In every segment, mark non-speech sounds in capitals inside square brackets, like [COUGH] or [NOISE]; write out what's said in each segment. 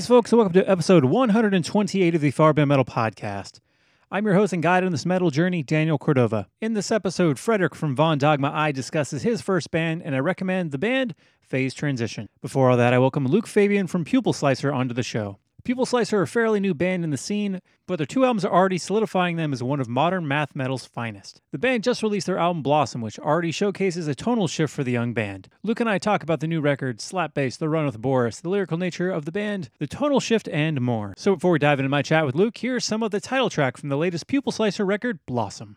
Greetings, folks, and welcome to episode 128 of the Far Beyond Metal podcast. I'm your host and guide on this metal journey, Daniel Cordova. In this episode, Frederick from Vvon Dogma I discusses his first band, and I recommend the band Phase Transition. Before all that, I welcome Luke Fabian from Pupil Slicer onto the show. Pupil Slicer are a fairly new band in the scene, but their two albums are already solidifying them as one of modern math metal's finest. The band just released their album Blossom, which already showcases a tonal shift for the young band. Luke and I talk about the new record, Slap Bass, The Run with Boris, the lyrical nature of the band, the tonal shift, and more. So before we dive into my chat with Luke, here's some of the title track from the latest Pupil Slicer record, Blossom.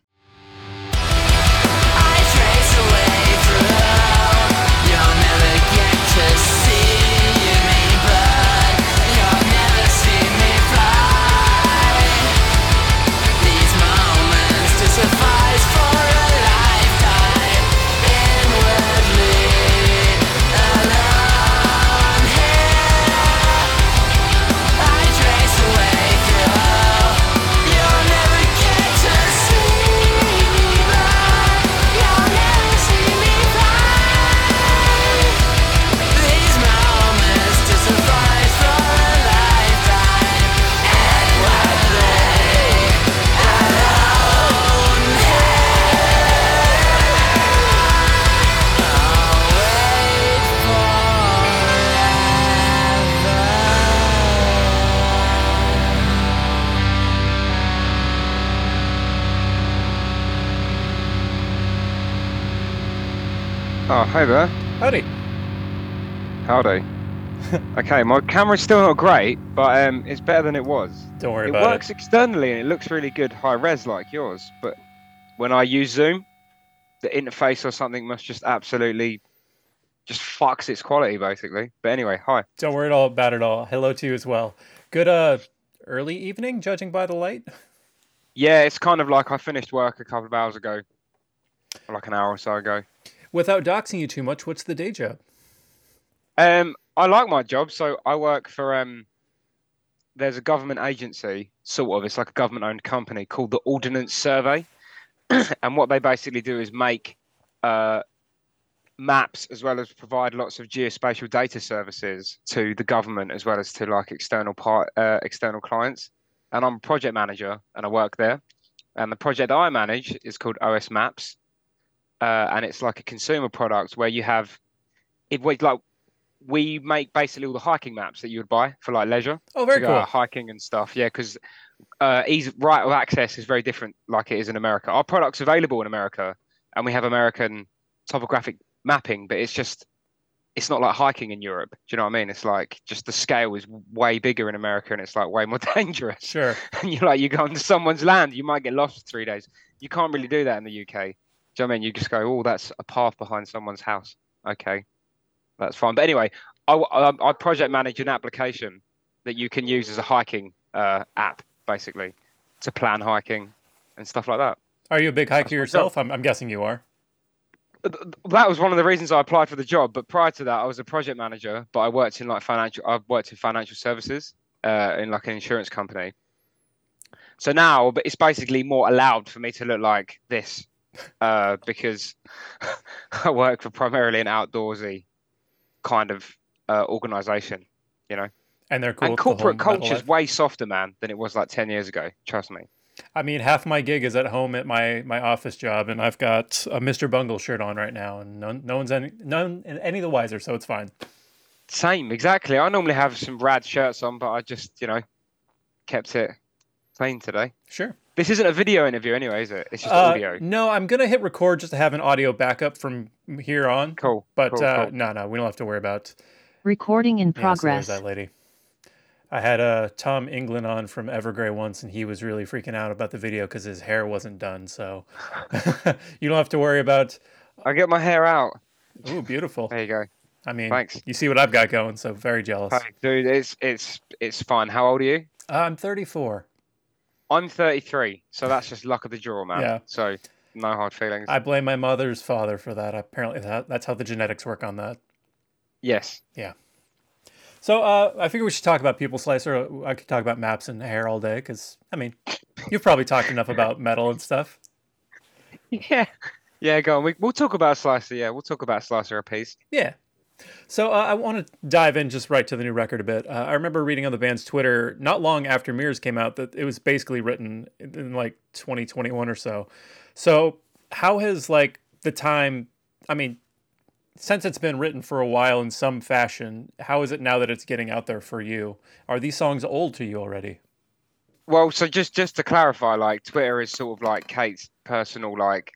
Hey there. Howdy. Howdy. [LAUGHS] okay, my camera's still not great, but um, it's better than it was. Don't worry It about it. It works externally and it looks really good high res like yours, but when I use Zoom, the interface or something must just absolutely just fucks its quality basically. But anyway, hi. Don't worry at all about it all. Hello to you as well. Good uh early evening, judging by the light. Yeah, it's kind of like I finished work a couple of hours ago, like an hour or so ago. Without doxing you too much, what's the day job? Um, I like my job. So I work for um, there's a government agency, sort of. It's like a government-owned company called the Ordnance Survey, [CLEARS THROAT] and what they basically do is make uh, maps as well as provide lots of geospatial data services to the government as well as to like external part uh, external clients. And I'm a project manager, and I work there. And the project I manage is called OS Maps, uh, and it's like a consumer product where you have it was like we make basically all the hiking maps that you would buy for like leisure Oh, very cool. hiking and stuff. Yeah, because uh, ease right of access is very different, like it is in America. Our product's available in America, and we have American topographic mapping, but it's just it's not like hiking in Europe. Do you know what I mean? It's like just the scale is way bigger in America, and it's like way more [LAUGHS] dangerous. Sure. And you're like you go onto someone's land, you might get lost for three days. You can't really do that in the UK. Do you know what I mean? You just go, oh, that's a path behind someone's house. Okay, that's fine. But anyway, I, I, I project manage an application that you can use as a hiking uh, app, basically, to plan hiking and stuff like that. Are you a big hiker yourself? I'm, I'm guessing you are. Th- That was one of the reasons I applied for the job. But prior to that, I was a project manager. But I worked in like financial. I've worked in financial services uh, in like an insurance company. So now, but it's basically more allowed for me to look like this uh, because [LAUGHS] I work for primarily an outdoorsy kind of uh, organization. You know. And they're cool. and with the whole corporate culture's way softer, man, than it was like ten years ago. Trust me. I mean, half my gig is at home at my, my office job, and I've got a Mr. Bungle shirt on right now, and no, no one's any, none any the wiser, so it's fine. Same, exactly. I normally have some rad shirts on, but I just, you know, kept it plain today. Sure. This isn't a video interview, anyway, is it? It's just Uh, audio. no, I'm gonna hit record just to have an audio backup from here on. Cool. But cool, uh, cool. no, no, we don't have to worry about. Recording in Yeah, so there's that lady. I had uh, Tom Englund on from Evergrey once, and he was really freaking out about the video because his hair wasn't done. So [LAUGHS] [LAUGHS] you don't have to worry about. I get my hair out. Ooh, beautiful. There you go. I mean, Thanks. you see what I've got going, so very jealous. Hey, dude, it's it's it's fine. How old are you? Uh, I'm 34. I'm 33, so that's just luck of the draw, man. Yeah. So no hard feelings. I blame my mother's father for that. Apparently, that, that's how the genetics work on that. Yes. Yeah. So uh, I figure we should talk about Pupil Slicer. I could talk about maps and hair all day because, I mean, you've probably talked enough about metal and stuff. [LAUGHS] Yeah. Yeah, go on. We, we'll talk about Slicer. Yeah, we'll talk about Slicer a piece. Yeah. So uh, I want to dive in just right to the new record a bit. Uh, I remember reading on the band's Twitter not long after Mirrors came out that it was basically written in, in like 2021 or so. So how has like the time? I mean, since it's been written for a while in some fashion, how is it now that it's getting out there for you? Are these songs old to you already? Well, so just just to clarify, like Twitter is sort of like Kate's personal like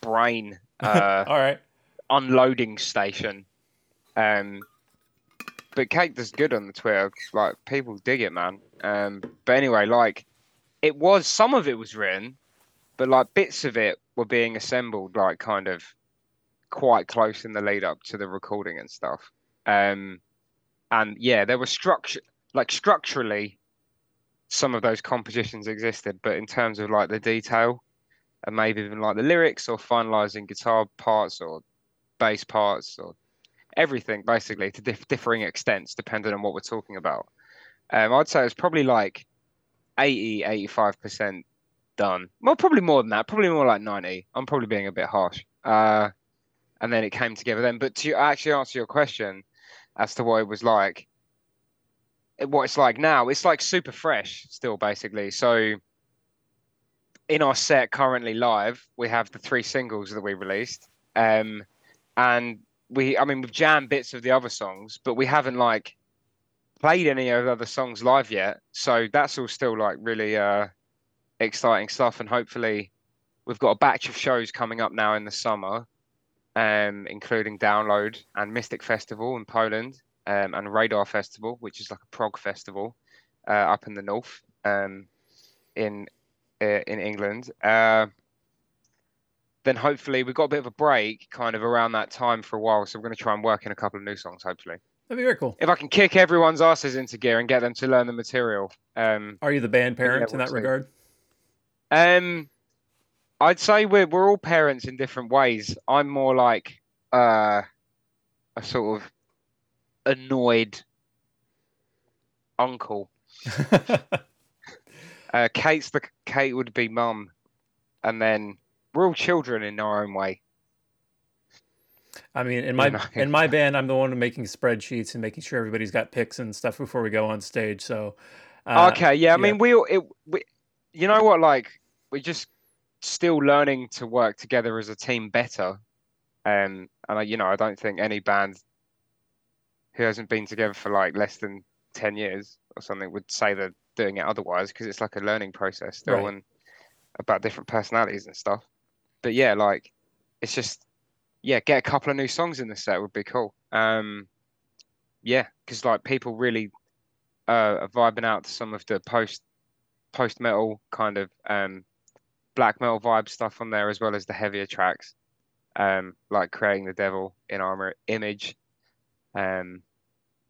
brain uh, [LAUGHS] All right. Unloading station. Um, but Kate does good on the Twitter. Like people dig it, man. Um, but anyway, like it was some of it was written, but like bits of it were being assembled, like kind of quite close in the lead up to the recording and stuff. Um, and yeah, there was structure, like structurally, some of those compositions existed, but in terms of like the detail and maybe even like the lyrics or finalizing guitar parts or bass parts or everything basically to dif- differing extents depending on what we're talking about. Um, I'd say it's probably like 80, 85% done. Well, probably more than that. Probably more like 90. I'm probably being a bit harsh. Uh, and then it came together then. But to actually answer your question as to what it was like, what it's like now, it's like super fresh still, basically. So in our set currently live, we have the three singles that we released. Um, and we, I mean, we've jammed bits of the other songs, but we haven't like played any of the other songs live yet. So that's all still like really uh, exciting stuff. And hopefully, we've got a batch of shows coming up now in the summer, um, including Download and Mystic Festival in Poland, um, and Radar Festival, which is like a prog festival uh, up in the north, um, in uh, in England. Uh, then hopefully we've got a bit of a break, kind of around that time for a while. So we're going to try and work in a couple of new songs, hopefully. That'd be very cool. If I can kick everyone's asses into gear and get them to learn the material. Um, Are you the band parent in that see. regard? Um, I'd say we're we're all parents in different ways. I'm more like uh, a sort of annoyed uncle. [LAUGHS] Uh, Kate's the Kate would be mum, and then we're all children in our own way. I mean, in my [LAUGHS] in my band, I'm the one making spreadsheets and making sure everybody's got picks and stuff before we go on stage. So, uh, okay, yeah. I yeah. mean, we all it, we, you know what? Like, we're just still learning to work together as a team better. Um, and I, you know, I don't think any band who hasn't been together for like less than ten years or something would say they're doing it otherwise because it's like a learning process still Right. and about different personalities and stuff. But yeah, like, it's just yeah, get a couple of new songs in the set would be cool. Um, yeah, because like people really uh, are vibing out to some of the post post metal kind of um, black metal vibe stuff on there, as well as the heavier tracks, um, like creating the devil in armor image, um,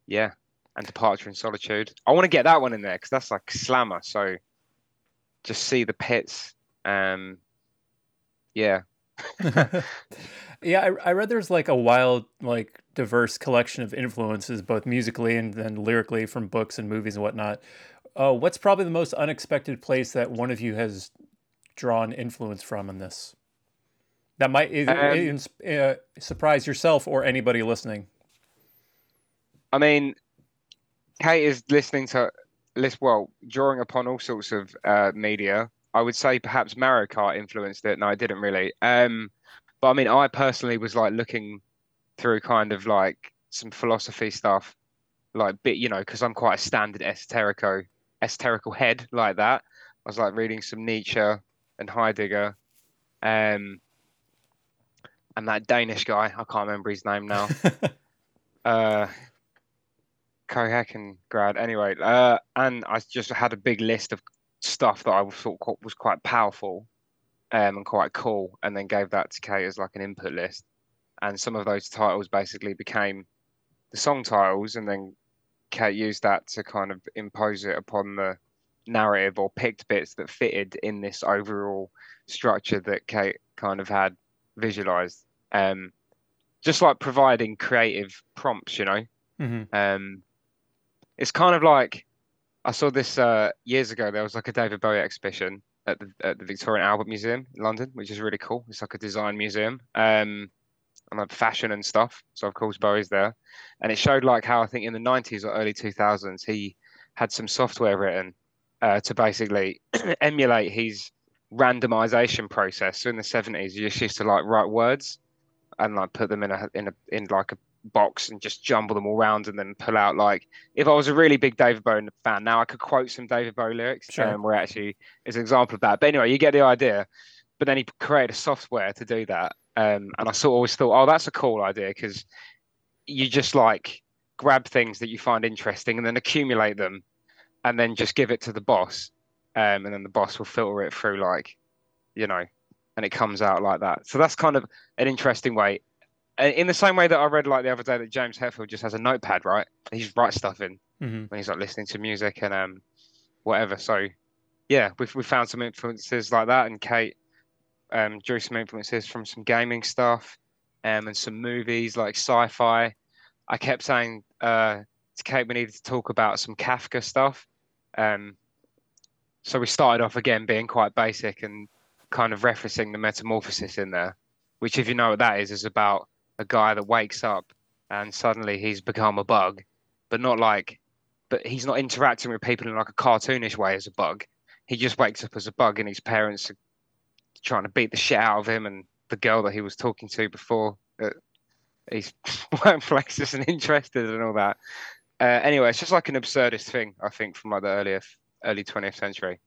yeah, and departure in solitude. I want to get that one in there because that's like slammer. So just see the pits. Um, yeah, [LAUGHS] yeah, I, I read there's like a wild, like diverse collection of influences, both musically and then lyrically from books and movies and whatnot. Uh, what's probably the most unexpected place that one of you has drawn influence from in this? That might Um, uh, surprise yourself or anybody listening. I mean, Kate is listening to well, drawing upon all sorts of uh, media. I would say perhaps Mario Kart influenced it. No, I didn't really. Um, but I mean, I personally was like looking through kind of like some philosophy stuff, like bit, you know, because I'm quite a standard esoterico, esoterical head like that. I was like reading some Nietzsche and Heidegger, um, and that Danish guy. I can't remember his name now. [LAUGHS] uh, grad. Anyway, uh, and I just had a big list of stuff that I thought was quite powerful, um, and quite cool, and then gave that to Kate as like an input list. And some of those titles basically became the song titles, and then Kate used that to kind of impose it upon the narrative or picked bits that fitted in this overall structure that Kate kind of had visualized. Um, just like providing creative prompts, you know. hmm Um, it's kind of like I saw this uh, years ago. There was like a David Bowie exhibition at the at the Victoria and Albert Museum in London, which is really cool. It's like a design museum. Um, and like fashion and stuff. So of course Bowie's there, and it showed like how I think in the '90s or early 2000s he had some software written uh, to basically [CLEARS THROAT] emulate his randomization process. So in the 70s, you just used to like write words and like put them in a in a in like a box and just jumble them all around and then pull out like if I was a really big David Bowie fan now I could quote some David Bowie lyrics Sure. um, where actually is an example of that. But anyway you get the idea. But then he created a software to do that um, and I sort of always thought oh that's a cool idea because you just like grab things that you find interesting and then accumulate them and then just give it to the boss um, and then the boss will filter it through like you know and it comes out like that. So that's kind of an interesting way in the same way that I read like the other day that James Hetfield just has a notepad, right? He just writes stuff in hmm when he's like listening to music and um whatever. So yeah, we've we found some influences like that, and Kate um drew some influences from some gaming stuff, um and some movies like sci-fi. I kept saying uh to Kate we needed to talk about some Kafka stuff, um. So we started off again being quite basic and kind of referencing the metamorphosis in there, which if you know what that is, is about a guy that wakes up and suddenly he's become a bug, but not like, but he's not interacting with people in like a cartoonish way as a bug. He just wakes up as a bug, and his parents are trying to beat the shit out of him, and the girl that he was talking to before that he's [LAUGHS] workplace isn't interested and all that. Uh, anyway, it's just like an absurdist thing, I think, from like the earlier early 20th century.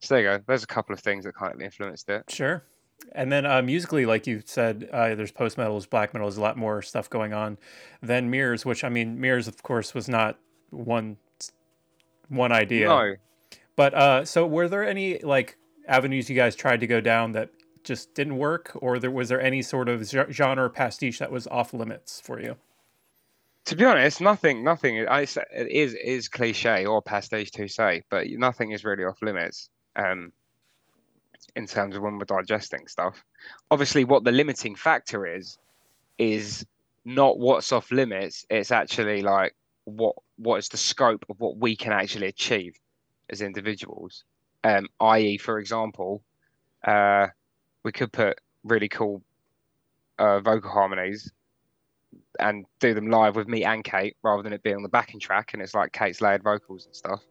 So there you go. There's a couple of things that kind of influenced it. Sure. And then uh, musically, like you said, uh, there's post metal, there's black metal, there's a lot more stuff going on than Mirrors, which I mean, Mirrors, of course, was not one one idea. No, But uh, so were there any like avenues you guys tried to go down that just didn't work, or there was there any sort of genre pastiche that was off limits for you? to be honest, nothing, nothing. It is is cliche or pastiche to say, but nothing is really off limits. Um, in terms of when we're digesting stuff, obviously, what the limiting factor is, is not what's off limits. It's actually like what what is the scope of what we can actually achieve as individuals. Um, i.e., for example, uh, we could put really cool uh, vocal harmonies and do them live with me and Kate rather than it being on the backing track and it's like Kate's layered vocals and stuff.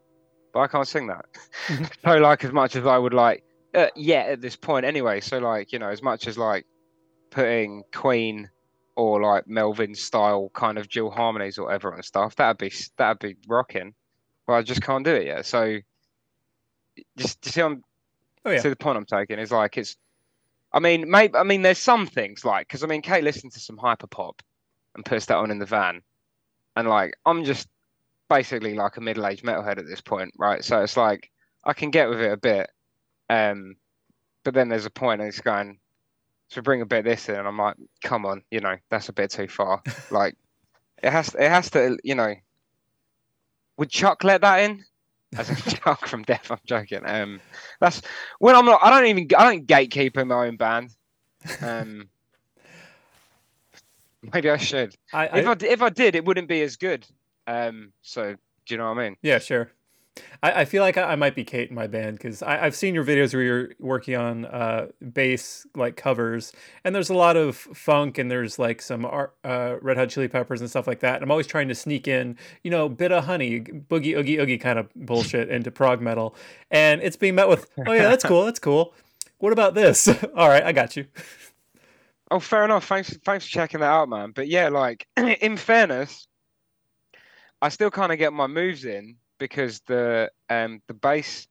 But I can't sing that. [LAUGHS] [LAUGHS] so like as much as I would like uh, yeah at this point anyway. So like, you know, as much as like putting Queen or like Melvin style kind of dual harmonies or whatever and stuff, that'd be that'd be rocking. But I just can't do it yet. So just to see I'm Oh yeah, see the point I'm taking is like it's. I mean, maybe I mean there's some things like because I mean Kate listened to some hyper pop and puts that on in the van, and like I'm just basically like a middle aged metalhead at this point, right? So it's like I can get with it a bit, um, but then there's a point and it's going to bring a bit of this in, and I'm like, come on, you know, that's a bit too far. [LAUGHS] like it has it has to, you know. Would Chuck let that in? As in [LAUGHS] Chuck from Death, I'm joking. Um, that's when I'm not. I don't even. I don't gatekeep in my own band. Um, maybe I should. I, If I I if I did, it wouldn't be as good. Um, so do you know what I mean? yeah, sure. I, I feel like I, I might be Kate in my band because I've seen your videos where you're working on uh, bass like covers, and there's a lot of funk and there's like some ar- uh, Red Hot Chili Peppers and stuff like that. And I'm always trying to sneak in, you know, bit of honey, boogie oogie oogie kind of bullshit into prog metal, and it's being met with, oh yeah, that's cool, that's cool. What about this? [LAUGHS] All right, I got you. Oh, fair enough. Thanks, thanks for checking that out, man. But yeah, like [CLEARS THROAT] in fairness, I still kind of get my moves in because the um the bass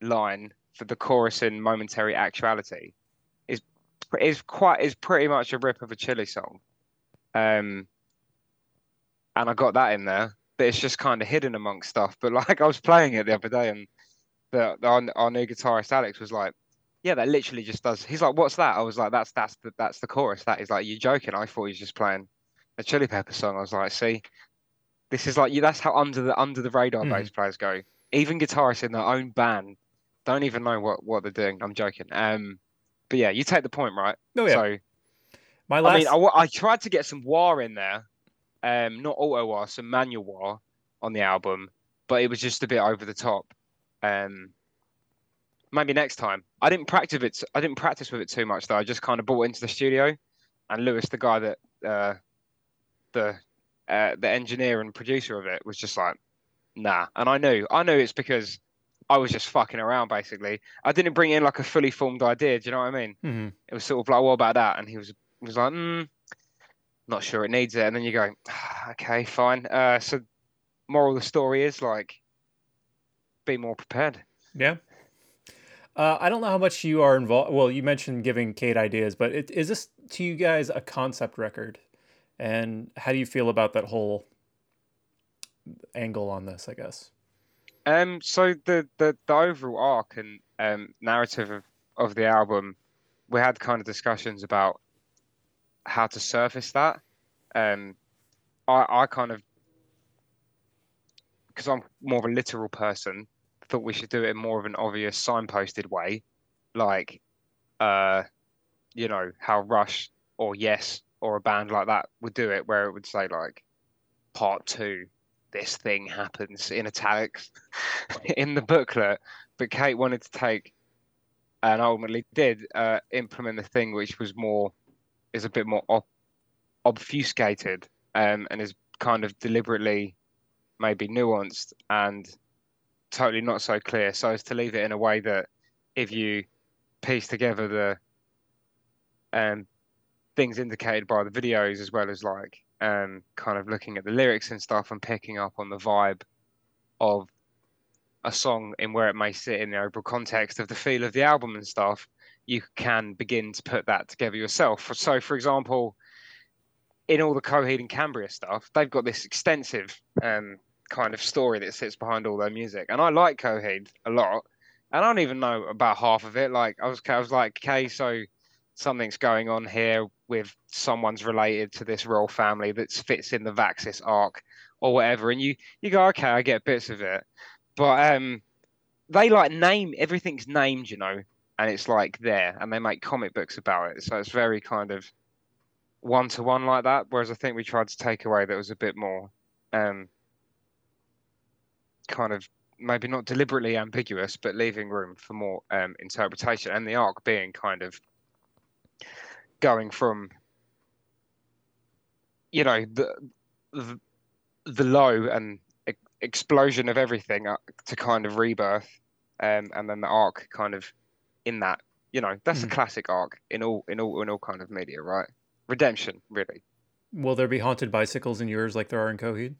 line for the chorus in "Momentary Actuality" is is quite is pretty much a rip of a Chili song, um, and I got that in there. But it's just kind of hidden amongst stuff. But like I was playing it the other day, and the, our, our new guitarist Alex was like yeah, that literally just does. He's like, "What's that?" I was like, "That's that's the that's the chorus." That is like, "You're joking?" I thought he was just playing a Chili Pepper song. I was like, "See, this is like. That's how under the under the radar Mhm. bass players go. Even guitarists in their own band don't even know what what they're doing." I'm joking. Um, but yeah, you take the point, right? Oh yeah, So my last. I mean, I, I tried to get some wah in there, um, not auto wah, some manual wah on the album, but it was just a bit over the top. Um, maybe next time. I didn't practice it. I didn't practice with it too much though. I just kind of brought it into the studio, and Lewis, the guy that uh, the uh, the engineer and producer of it, was just like, nah. And I knew, I knew it's because I was just fucking around. Basically, I didn't bring in like a fully formed idea. Do you know what I mean? hmm It was sort of like, what about that? And he was was like, mm, not sure it needs it. And then you go, "Ah, okay, fine. Uh, so moral of the story is like, be more prepared. Yeah. Uh, I don't know how much you are involved. Well, you mentioned giving Kate ideas, but it, is this to you guys a concept record? And how do you feel about that whole angle on this? I guess. Um, so the, the, the overall arc and um, narrative of, of the album, we had kind of discussions about how to surface that. Um, I, I kind of, because I'm more of a literal person, thought we should do it in more of an obvious signposted way, like, uh, you know, how Rush or Yes or a band like that would do it, where it would say like, part two, this thing happens in italics [LAUGHS] in the booklet, but Kate wanted to take and ultimately did uh, implement the thing which was more is a bit more ob- obfuscated um, and is kind of deliberately maybe nuanced and totally not so clear. So as to leave it in a way that if you piece together the um, things indicated by the videos as well as like um, kind of looking at the lyrics and stuff and picking up on the vibe of a song in where it may sit in the overall context of the feel of the album and stuff, you can begin to put that together yourself. So, for example, in all the Coheed and Cambria stuff, they've got this extensive um, kind of story that sits behind all their music, and I like Coheed a lot. And I don't even know about half of it. Like I was, I was like, okay, so something's going on here with someone's related to this royal family that fits in the Vaxis arc or whatever, and you you go, okay, I get bits of it, but um, they like name everything's named, you know, and it's like there, and they make comic books about it, so it's very kind of one to one like that. Whereas I think we tried to take away that was a bit more um, kind of maybe not deliberately ambiguous, but leaving room for more um, interpretation, and the arc being kind of going from you know the the, the low and e- explosion of everything to kind of rebirth um, and then the arc kind of in that you know that's Mhm. a classic arc in all in all in all kind of media right redemption really Will there be haunted bicycles in yours like there are in Coheed?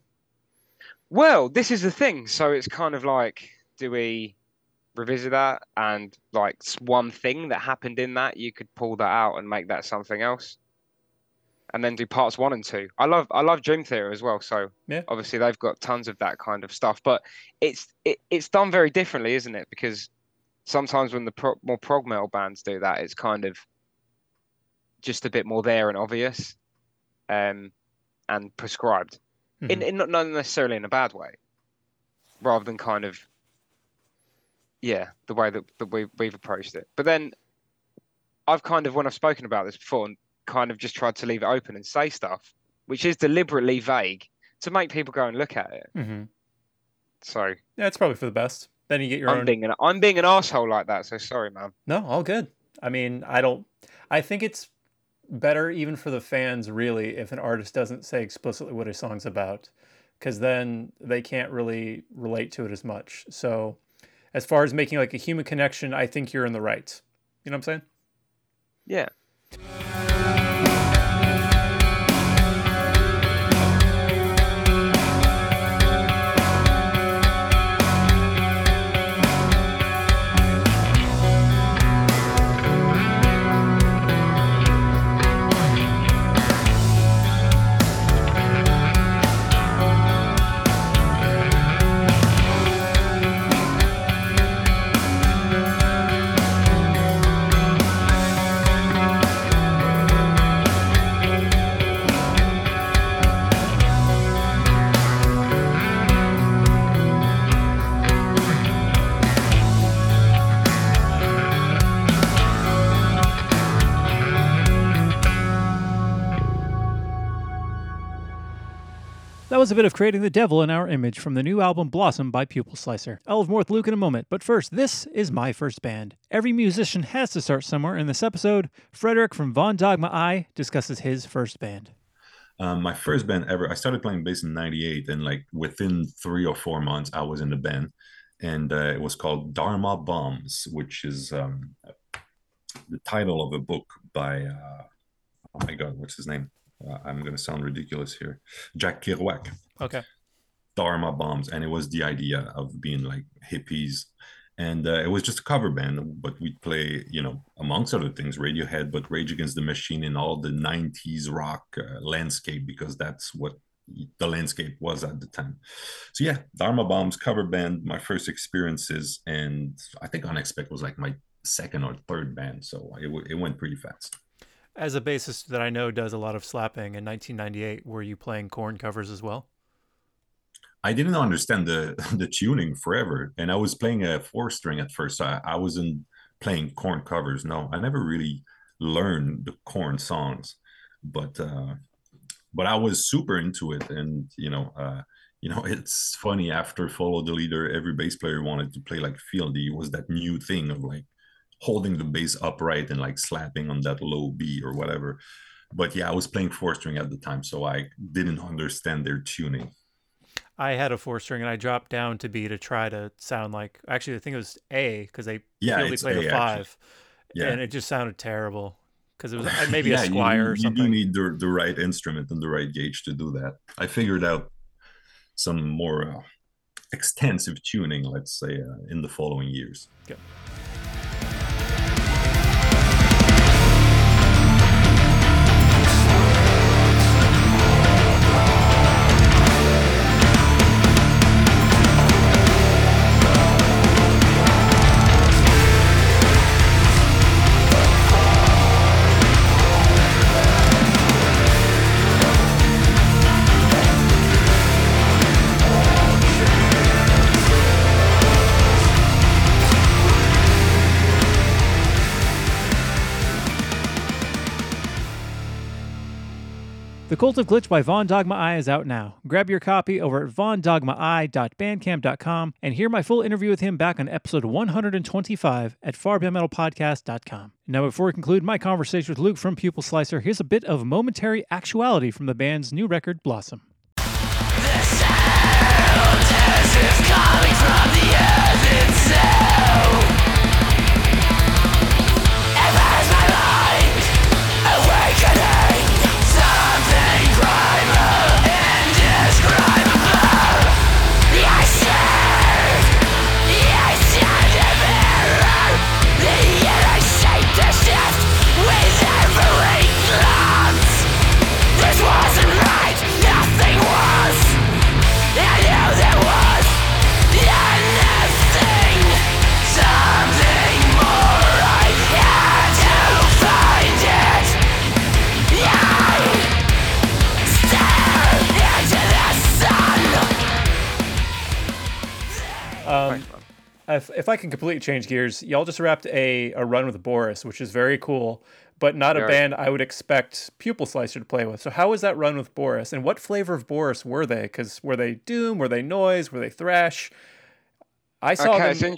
well this is the thing so it's kind of like do we revisit that and like one thing that happened in that you could pull that out and make that something else and then do parts one and two i love i love dream theater as well so Yeah. obviously they've got tons of that kind of stuff but it's it, it's done very differently isn't it because sometimes when the pro- more prog metal bands do that it's kind of just a bit more there and obvious um and prescribed in, Mhm. in not not necessarily in a bad way rather than kind of yeah the way that, that we, we've approached it but then i've kind of when i've spoken about this before kind of just tried to leave it open and say stuff which is deliberately vague to make people go and look at it Mhm. so Yeah, it's probably for the best. Then you get your i'm own. being an i'm being an asshole like that so sorry man No, all good. I mean, I don't. I think it's better even for the fans, really, if an artist doesn't say explicitly what a song's about, because then they can't really relate to it as much. So, as far as making like a human connection, I think you're in the right. You know what I'm saying? yeah was a bit of creating the devil in our image from the new album Blossom by Pupil Slicer. I'll have more with Luke in a moment, but first, this is my first band. Every musician has to start somewhere. In this episode, Frederick from Vvon Dogma I discusses his first band. Um, my first band ever, I started playing bass in 98, and like within three or four months, I was in the band. And uh, it was called Dharma Bums, which is um, the title of a book by, uh, oh my God, what's his name? Uh, I'm going to sound ridiculous here. Jack Kerouac. Okay. Dharma Bums. And it was the idea of being like hippies. And uh, it was just a cover band, but we'd play, you know, amongst other things, Radiohead, but Rage Against the Machine in all the 90s rock uh, landscape, because that's what the landscape was at the time. So yeah, Dharma Bums cover band, my first experiences, and I think Unexpect was like my second or third band, so it, w- it went pretty fast. As a bassist that I know does a lot of slapping in 1998, were you playing Korn covers as well? I didn't understand the [LAUGHS] the tuning forever, and I was playing a four string at first. I, I wasn't playing Korn covers. No, I never really learned the Korn songs, but uh, but I was super into it, and you know, uh, you know, [LAUGHS] it's funny. After Follow the Leader, every bass player wanted to play like Fieldy. It was that new thing of like holding the bass upright and like slapping on that low B or whatever. But yeah, I was playing four string at the time, so I didn't understand their tuning. I had a four string and I dropped down to B to try to sound like actually I think it was A because they Yeah, it's played A, a five, Yeah. and it just sounded terrible because it was uh, maybe Yeah, a you- Squier or you, something. do need the, the right instrument and the right gauge to do that. I figured out some more uh, extensive tuning, let's say, uh, in the following years. The Cult of Glitch by Vvon Dogma I is out now. Grab your copy over at vvondogmai.bandcamp.com and hear my full interview with him back on episode 125 at farbeyondmetalpodcast.com. Now, before we conclude my conversation with Luke from Pupil Slicer, here's a bit of momentary actuality from the band's new record, Blossom. Thanks, If, if I can completely change gears, y'all just wrapped a, a run with Boris, which is very cool, but not a band I would expect Pupil Slicer to play with. So, how was that run with Boris, and what flavor of Boris were they? Because were they doom? Were they noise? Were they thrash? I saw Okay, them.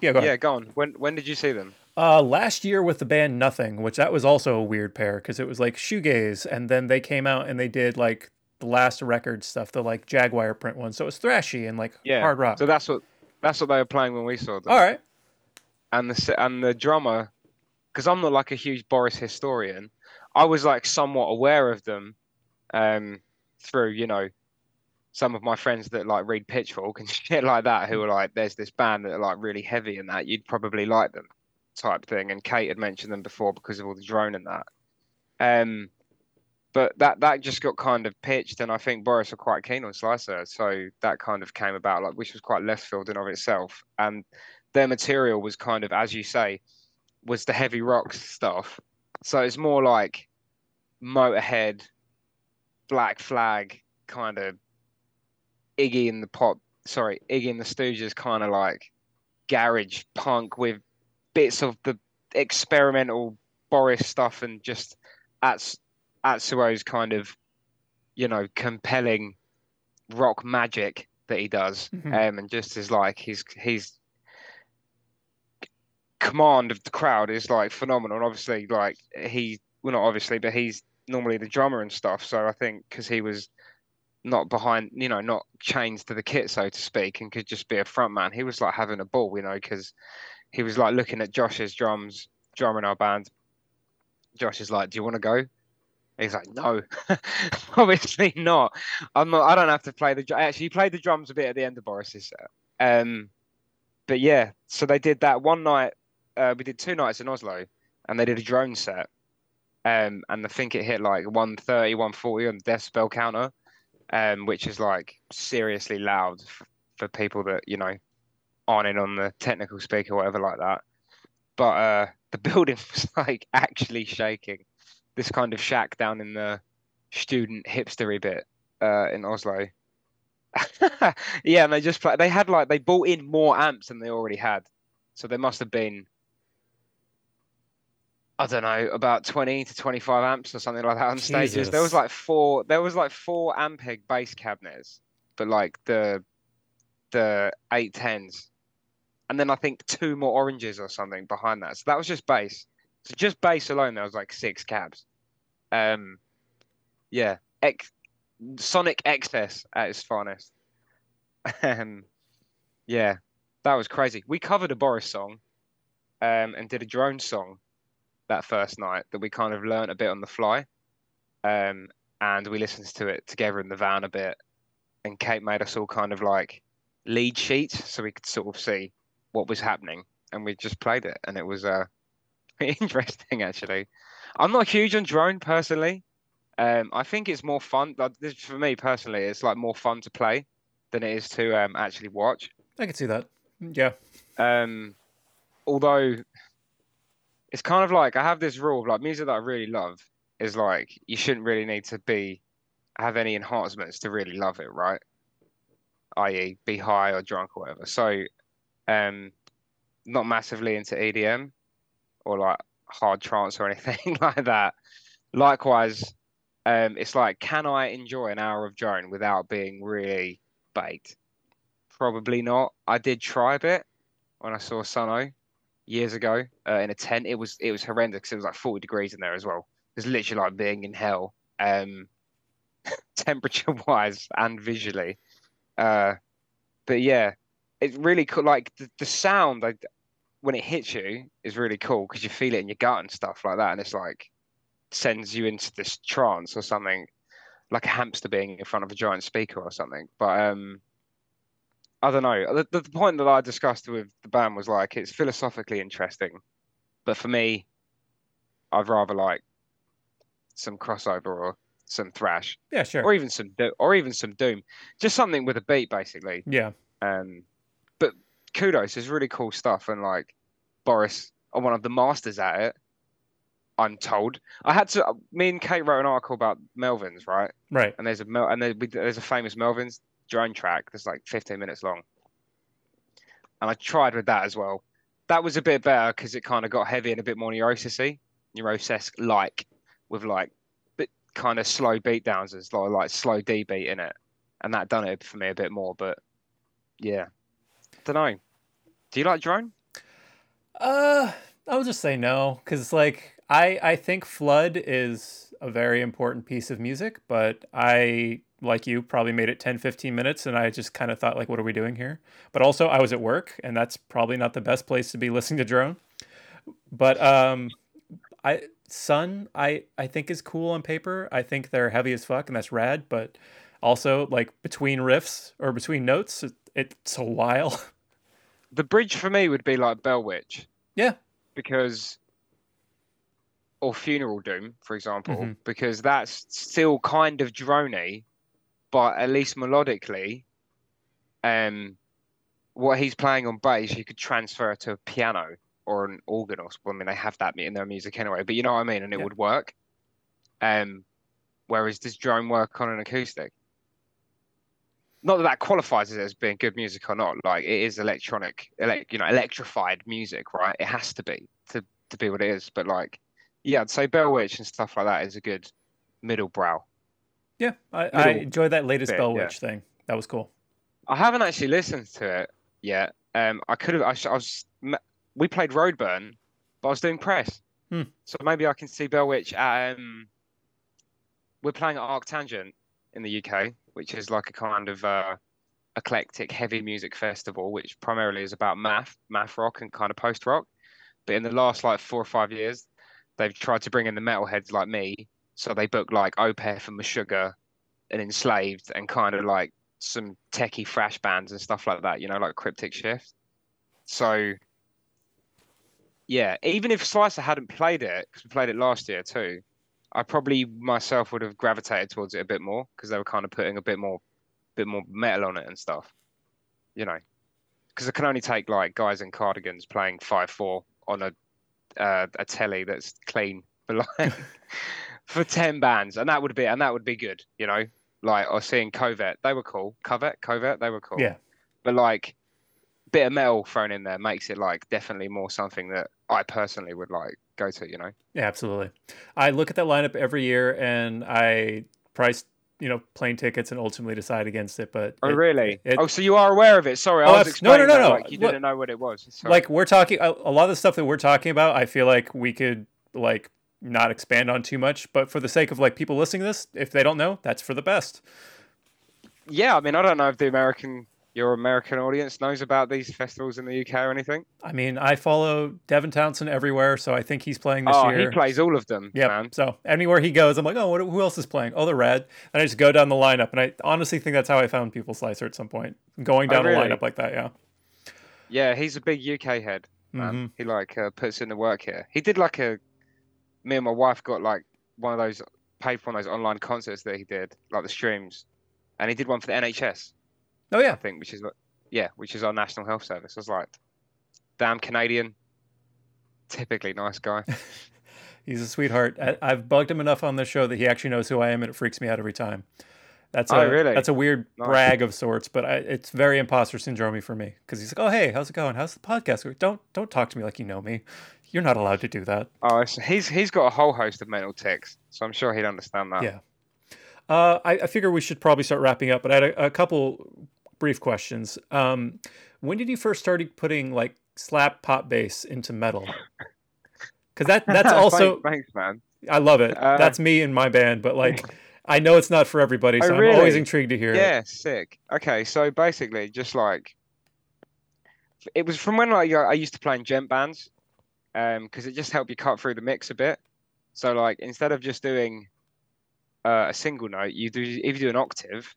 yeah, go. Yeah, go on. When when did you see them? Uh, last year with the band Nothing, which that was also a weird pair because it was like shoegaze, and then they came out and they did like the last record stuff, the like Jaguar print one. So it was thrashy and like Yeah. hard rock. So that's what that's what they were playing when we saw them. All right. and the and the drummer, because I'm not like a huge Boris historian, I was like somewhat aware of them, um, through you know, some of my friends that like read Pitchfork and [LAUGHS] shit like that, who were like, "There's this band that are like really heavy and that you'd probably like them," type thing. And Kate had mentioned them before because of all the drone and that. Um, but that that just got kind of pitched, and I think Boris were quite keen on Slicer, so that kind of came about, like which was quite left field in of itself, and their material was kind of, as you say, was the heavy rock stuff. So it's more like Motorhead, Black Flag, kind of Iggy and the Pop, sorry, Iggy and the Stooges, kind of like garage punk with bits of the experimental Boris stuff and just Ats Atsuo's kind of, you know, compelling rock magic that he does, Mhm. um, and just his like his his command of the crowd is like phenomenal. And obviously, like he well not obviously, but he's normally the drummer and stuff. So I think because he was not behind, you know, not chained to the kit, so to speak, and could just be a front man, he was like having a ball, you know, because he was like looking at Josh's drums, drummer in our band. Josh is like, "Do you want to go?" He's like, "No, [LAUGHS] obviously not. I'm not. I don't have to play the. Actually, he played the drums a bit at the end of Boris's set. Um, but yeah, so they did that one night. Uh, we did two nights in Oslo, and they did a drone set. Um, and I think it hit like 130, 140 on the decibel counter, um, which is like seriously loud f- for people that you know aren't in on the technical speaker or whatever like that. But uh, the [LAUGHS] building was like actually shaking. This kind of shack down in the student hipstery bit uh, in Oslo. [LAUGHS] yeah, and they just play, they had like they bought in more amps than they already had, so there must have been I don't know about twenty to twenty five amps or something like that on stages. There was like four there was like four Ampeg bass cabinets, but like the the eight tens, and then I think two more oranges or something behind that. So that was just bass. So just bass alone, there was like six cabs. Um, yeah, X, Sonic Excess at its finest. [LAUGHS] Um, yeah, that was crazy. We covered a Boris song, um, and did a drone song that first night that we kind of learnt a bit on the fly. Um, and we listened to it together in the van a bit. And Kate made us all kind of like lead sheets so we could sort of see what was happening. And we just played it, and it was uh, [LAUGHS] interesting actually. I'm not huge on drone personally. Um, I think it's more fun. Like, this, for me personally, it's like more fun to play than it is to um, actually watch. I can see that. Yeah. Um, although it's kind of like I have this rule of like music that I really love is like you shouldn't really need to be have any enhancements to really love it, right? I.e., be high or drunk or whatever. So, um, not massively into EDM or like hard trance or anything [LAUGHS] like that. Likewise, um, it's like, can I enjoy an hour of drone without being really baked? Probably not. I did try a bit when I saw Sunn O))) years ago uh, in a tent. It was it was horrendous 'cause it was like 40 degrees in there as well. It's literally like being in hell, um, [LAUGHS] temperature wise and visually. Uh, but yeah, it's really cool. Like the, the sound, like when it hits you, is really cool because you feel it in your gut and stuff like that, and it's like sends you into this trance or something, like a hamster being in front of a giant speaker or something. But um, I don't know. The, the point that I discussed with the band was like it's philosophically interesting, but for me, I'd rather like some crossover or some thrash Yeah, sure. or even some do- or even some doom, just something with a beat basically. yeah. Um, but kudos is really cool stuff, and like Boris, are one of the masters at it. I'm told. I had to. Uh, me and Kate wrote an article about Melvins, right? Right. And there's a Mel, and there's a famous Melvins drone track that's like 15 minutes long. And I tried with that as well. That was a bit better because it kind of got heavy and a bit more neurosisy, neurosis like, with like bit kind of slow beat downs as like, like slow D beat in it, and that done it for me a bit more. But yeah, don't know. Do you like drone? Uh, I would just say no, because like I I think flood is a very important piece of music, but I like you probably made it 10 15 minutes and I just kind of thought like what are we doing here? But also I was at work and that's probably not the best place to be [LAUGHS] listening to drone. But um I Sun I I think is cool on paper. I think they're heavy as fuck and that's rad, but also like between riffs or between notes it, it's a [LAUGHS] while. The bridge for me would be like Bell Witch. Yeah. Because or Funeral Doom, for example, Mhm. because that's still kind of drony, but at least melodically, um what he's playing on bass you could transfer to a piano or an organ or I mean they have that in their music anyway, but you know what I mean, and it Yeah. would work. Um whereas does drone work on an acoustic? Not that that qualifies it as being good music or not. Like it is electronic, elec you know, electrified music, right? It has to be to to be what it is. But like, yeah, I'd say Bell Witch and stuff like that is a good middle brow. Yeah, I, I enjoy that latest bit, Bell yeah. Thing. That was cool. I haven't actually listened to it yet. Um, I could have. I, sh- I was. We played Roadburn, but I was doing press, Hmm. so maybe I can see Bell Witch at. Um, we're playing at Arctangent in the UK, which is like a kind of uh, eclectic heavy music festival, which primarily is about math, math rock, and kind of post rock. But in the last like four or five years, they've tried to bring in the metalheads like me. So they book like Opeth and Meshuggah and Enslaved and kind of like some techie thrash bands and stuff like that, you know, like Cryptic Shift. So, yeah, even if Slicer hadn't played it, because we played it last year too, I probably myself would have gravitated towards it a bit more because they were kind of putting a bit more, bit more metal on it and stuff, you know, because it can only take like guys in cardigans playing five four on a uh, a telly that's clean for like [LAUGHS] for ten bands, and that would be and that would be good, you know. Like or seeing Covet, they were cool. Covet, Covet, they were cool. Yeah. But like, bit of metal thrown in there makes it like definitely more something that I personally would like go to, you know. Yeah, absolutely. I look at that lineup every year and I price, you know, plane tickets and ultimately decide against it. But Oh it- really? it- oh, so you are aware of it? Sorry, Oh, I was no, no, no, no. like you Look- didn't know what it was. Sorry. like we're talking a, a lot of the stuff that we're talking about, I feel like we could like not expand on too much, but for the sake of like people listening to this, if they don't know, that's for the best. yeah, I mean, I don't know if the American your American audience knows about these festivals in the UK or anything. I mean, I follow Devin Townsend everywhere, so I think he's playing this oh, year. he plays all of them, Yeah. So anywhere he goes, I'm like, oh, what, who else is playing? Oh, they're red. And I just go down the lineup, and I honestly think that's how I found Pupil Slicer at some point, going Oh, down really? a lineup like that. Yeah. Yeah, he's a big UK head, man. Mhm. He like uh, puts in the work here. He did like a. Me and my wife got like one of those paid for one of those online concerts that he did, like the streams, and he did one for the NHS, Oh yeah, I think, which is what, yeah, which is our national health service. I was like, damn Canadian. Typically nice guy. [LAUGHS] He's a sweetheart. I, I've bugged him enough on this show that he actually knows who I am, and it freaks me out every time. That's Oh, a really? that's a weird Nice. brag of sorts, but I, it's very imposter syndrome for me because he's like, "Oh hey, how's it going? How's the podcast? going?" Don't don't talk to me like you know me. You're not allowed to do that." Oh, he's he's got a whole host of mental ticks, so I'm sure he'd understand that. Yeah. Uh, I, I figure we should probably start wrapping up, but I had a, a couple brief questions. Um, when did you first started putting like slap pop bass into metal? Because that that's [LAUGHS] also thanks, man. I love it. Uh, That's me and my band, but like [LAUGHS] I know it's not for everybody, Oh, so I'm always intrigued to hear it. Yeah, sick. Okay, so basically, just like it was from when like I used to play in djent bands, um, because it just helped you cut through the mix a bit. So like instead of just doing uh, a single note, you do if you do an octave,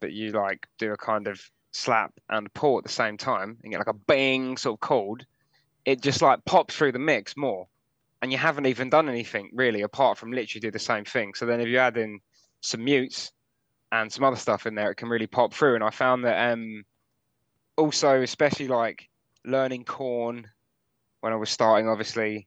but you like do a kind of slap and pull at the same time and get like a bang sort of chord, it just like pops through the mix more. And you haven't even done anything really apart from literally do the same thing. So then if you add in some mutes and some other stuff in there, it can really pop through. And I found that um also especially like learning Korn when I was starting, obviously,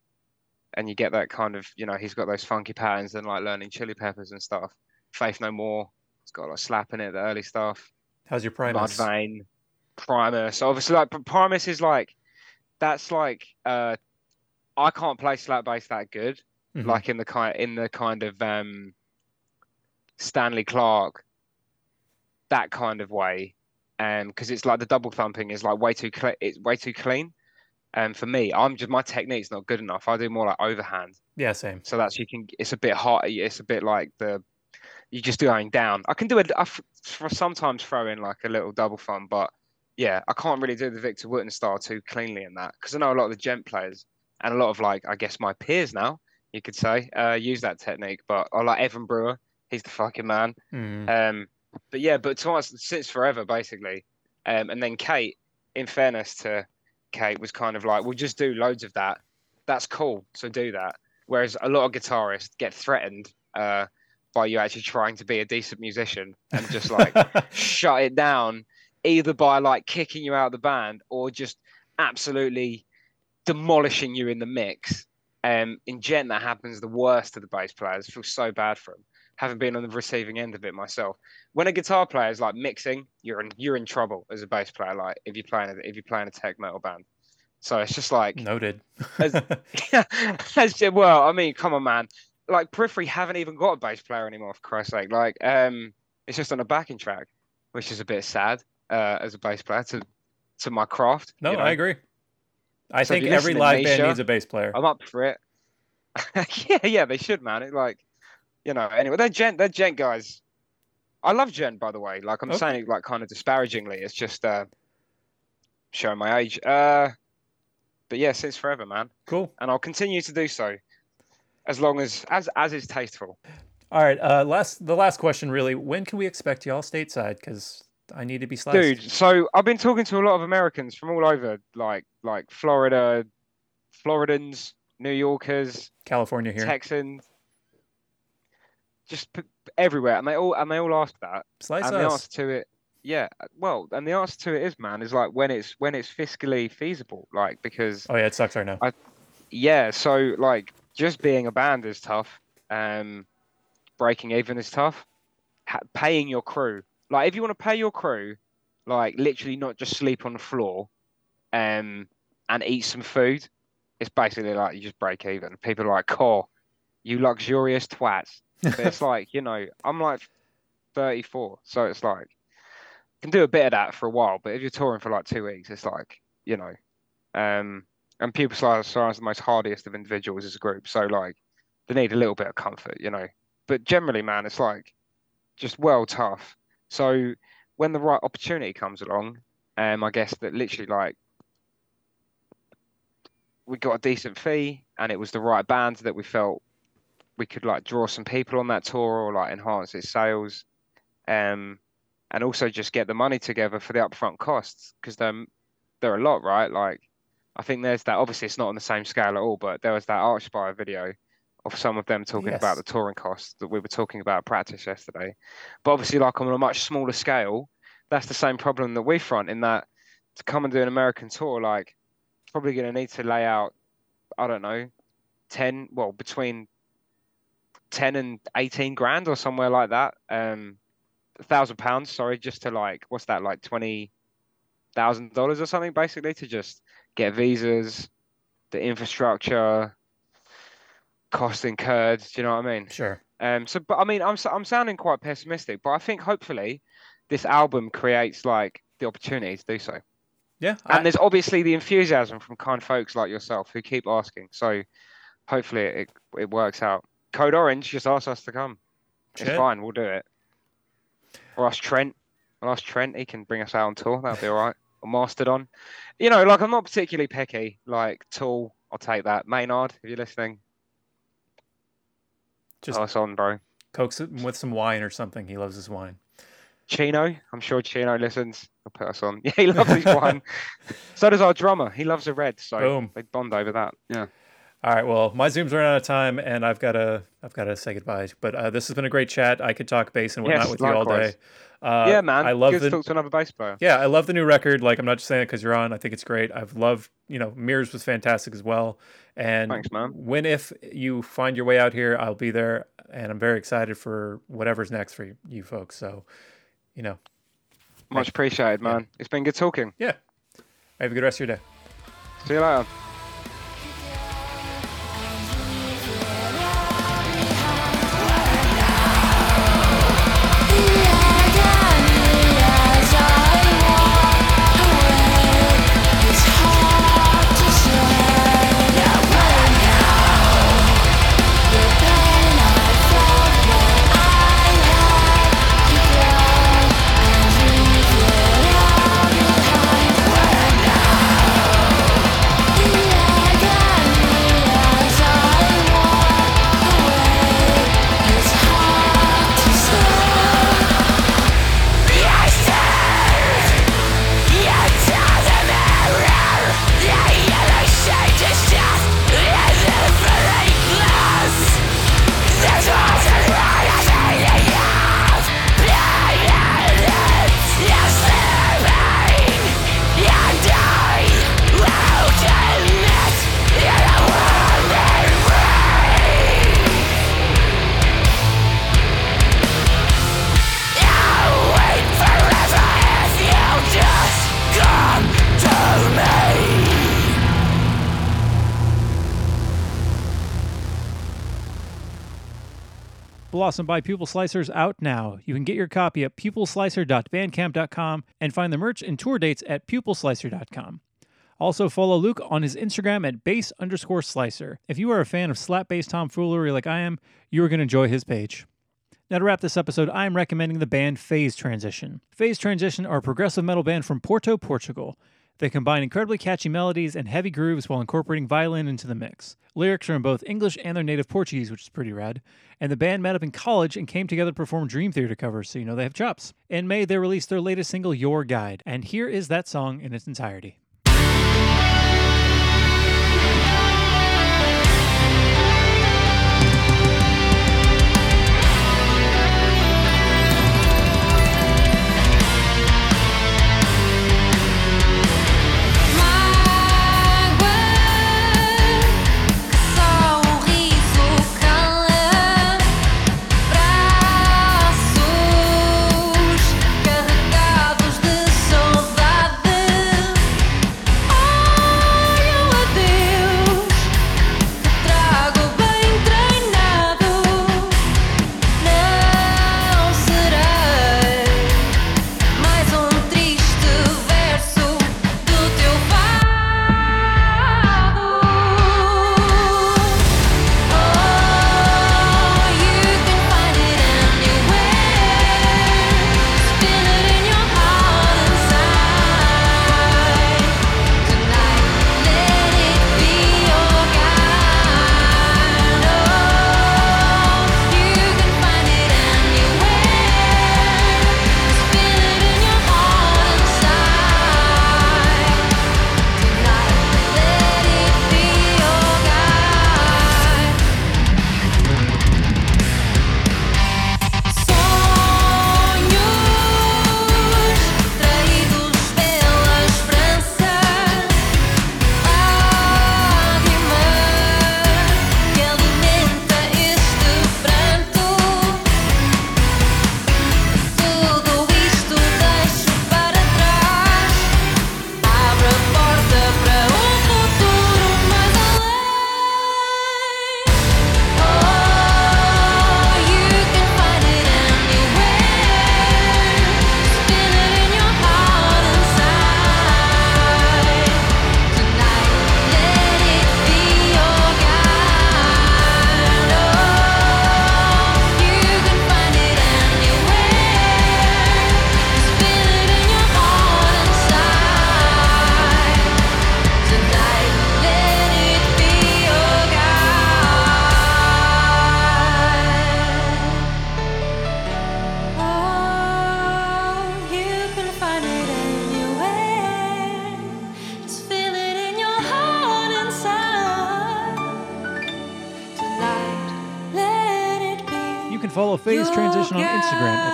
and you get that kind of, you know, he's got those funky patterns and like learning chili peppers and stuff. Faith No More, it's got a lot of slap in it, the early stuff. How's your Primus? Mudvayne, Primus. So obviously, like Primus is like that's like uh, I can't play slap bass that good, Mhm. like in the kind in the kind of um, Stanley Clarke, that kind of way, um, because it's like the double thumping is like way too cle it's way too clean. And for me, I'm just my technique's not good enough. I do more like overhand. Yeah, same. So that's you can. It's a bit hot. It's a bit like the. You just going down. I can do it. I f- sometimes throw in like a little double thumb, but yeah, I can't really do the Victor Wooten style too cleanly in that because I know a lot of the djent players and a lot of like I guess my peers now you could say uh, use that technique. But I like Evan Brewer. He's the fucking man. Mhm. Um, but yeah, but to us since forever basically. Um, and then Kate, in fairness to Kate, was kind of like, we'll just do loads of that. That's cool, so do that. Whereas a lot of guitarists get threatened uh, by you actually trying to be a decent musician and just like [LAUGHS] shut it down, either by like kicking you out of the band or just absolutely demolishing you in the mix. Um, in Djent, that happens the worst of the bass players. I feel so bad for them, having been on the receiving end of it myself. When a guitar player is like mixing, you're in you're in trouble as a bass player. Like if you're playing a, if you're playing a tech metal band, so it's just like Noted. As- [LAUGHS] [LAUGHS] just- well, I mean, come on, man. Like Periphery haven't even got a bass player anymore, for Christ's sake. Like, um, it's just on a backing track. which is a bit sad uh, as a bass player to to my craft. No, you know? I agree. I So think every live band needs a bass player. I'm up for it. [LAUGHS] yeah, yeah, they should, man. It like, you know. Anyway, they're djent, they're djent guys. I love djent, by the way. Like I'm Okay. saying it like kind of disparagingly. It's just uh, showing my age. Uh, but yeah, since forever, man, Cool. and I'll continue to do so, as long as as as is tasteful. All right. Uh, last the last question really. When can we expect y'all stateside? Because I need to be sliced. Dude, so I've been talking to a lot of Americans from all over, like like Florida, Floridans, New Yorkers, California here. Texans, just p- everywhere, and they all and they all ask that. Slice and the answer to it, yeah, well, and the answer to it is, man, is like when it's when it's fiscally feasible, like because Oh yeah, it sucks right now. yeah, so like just being a band is tough. Um, breaking even is tough. Ha- paying your crew, like if you want to pay your crew, like literally not just sleep on the floor, um, and eat some food, it's basically like you just break even. People are like, "Core, you luxurious twats." But it's [LAUGHS] like you know, I'm like 34, so it's like can do a bit of that for a while. But if you're touring for like two weeks, it's like you know, um, and Pupil Slicer are the most hardiest of individuals as a group, so like they need a little bit of comfort, you know. But generally, man, it's like just well tough. So when the right opportunity comes along, um, I guess that literally like we got a decent fee and it was the right band that we felt we could like draw some people on that tour or like enhance its sales, um, and also just get the money together for the upfront costs because they're they're a lot, right? Like I think there's that. Obviously, it's not on the same scale at all, but there was that Archspire video of some of them talking about the touring costs that we were talking about practice yesterday. But obviously, like on a much smaller scale, that's the same problem that we front in that to come and do an American tour, like probably going to need to lay out, I don't know, 10, well, between 10 and 18 grand or somewhere like that. Um, a thousand pounds, sorry, just to like, what's that, like 20 thousand dollars or something, basically, to just get visas, the infrastructure, cost incurred. Do you know what I mean? Sure. Um, so, but I mean, I'm I'm sounding quite pessimistic, but I think hopefully this album creates like the opportunity to do so. Yeah. And I- there's obviously the enthusiasm from kind folks like yourself who keep asking. So hopefully it it works out. Code Orange just asked us to come. It's fine, we'll do it. Or ask Trent. I'll ask Trent. He can bring us out on tour. That'll be all right. Or Mastodon. You know, like I'm not particularly picky. Like Tool, I'll take that. Maynard, if you're listening, Just pass on, bro. coax it with some wine or something. He loves his wine. Chino, I'm sure Chino listens. He'll put us on. [LAUGHS] Yeah, he loves his wine. [LAUGHS] so does our drummer. He loves a red. So Boom. they bond over that. Yeah. All right. Well, my Zoom's running out of time, and I've got to I've got to say goodbye. But uh, this has been a great chat. I could talk bass and whatnot Yes, with you all day. Uh, yeah, man. I love Good the to talk to another bass player. yeah, I love the new record. Like I'm not just saying it because you're on. I think it's great. I've loved you know Mirrors was fantastic as well. And Thanks, man. when if you find your way out here, I'll be there, and I'm very excited for whatever's next for you, you folks. So, you know, Much appreciated, man. It's been good talking. yeah. Have a good rest of your day. See you later. Blossom by Pupil Slicers out now. You can get your copy at pupilslicer.bandcamp.com and find the merch and tour dates at pupilslicer.com. Also, follow Luke on his Instagram at base underscore slicer. If you are a fan of slap bass tomfoolery like I am, you are going to enjoy his page. Now, to wrap this episode, I am recommending the band Phase Transition. Phase Transition are a progressive metal band from Porto, Portugal. They combine incredibly catchy melodies and heavy grooves while incorporating violin into the mix. Lyrics are in both English and their native Portuguese, which is pretty rad. And the band met up in college and came together to perform Dream Theater covers, so you know they have chops. In May, they released their latest single, Your Guide, and here is that song in its entirety.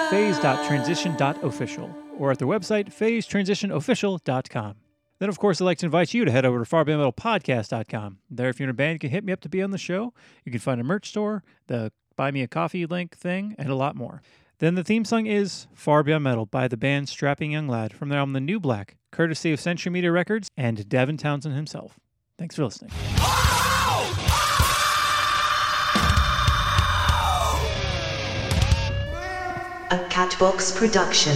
phase.transition.official or at their website, phasetransitionofficial.com. Then, of course, I'd like to invite you to head over to farbeyondmetalpodcast.com. There, if you're in a band, you can hit me up to be on the show. You can find a merch store, the buy me a coffee link thing, and a lot more. Then the theme song is Far Beyond Metal by the band Strapping Young Lad from their album The New Black, courtesy of Century Media Records and Devin Townsend himself. Thanks for listening. A Catbox production.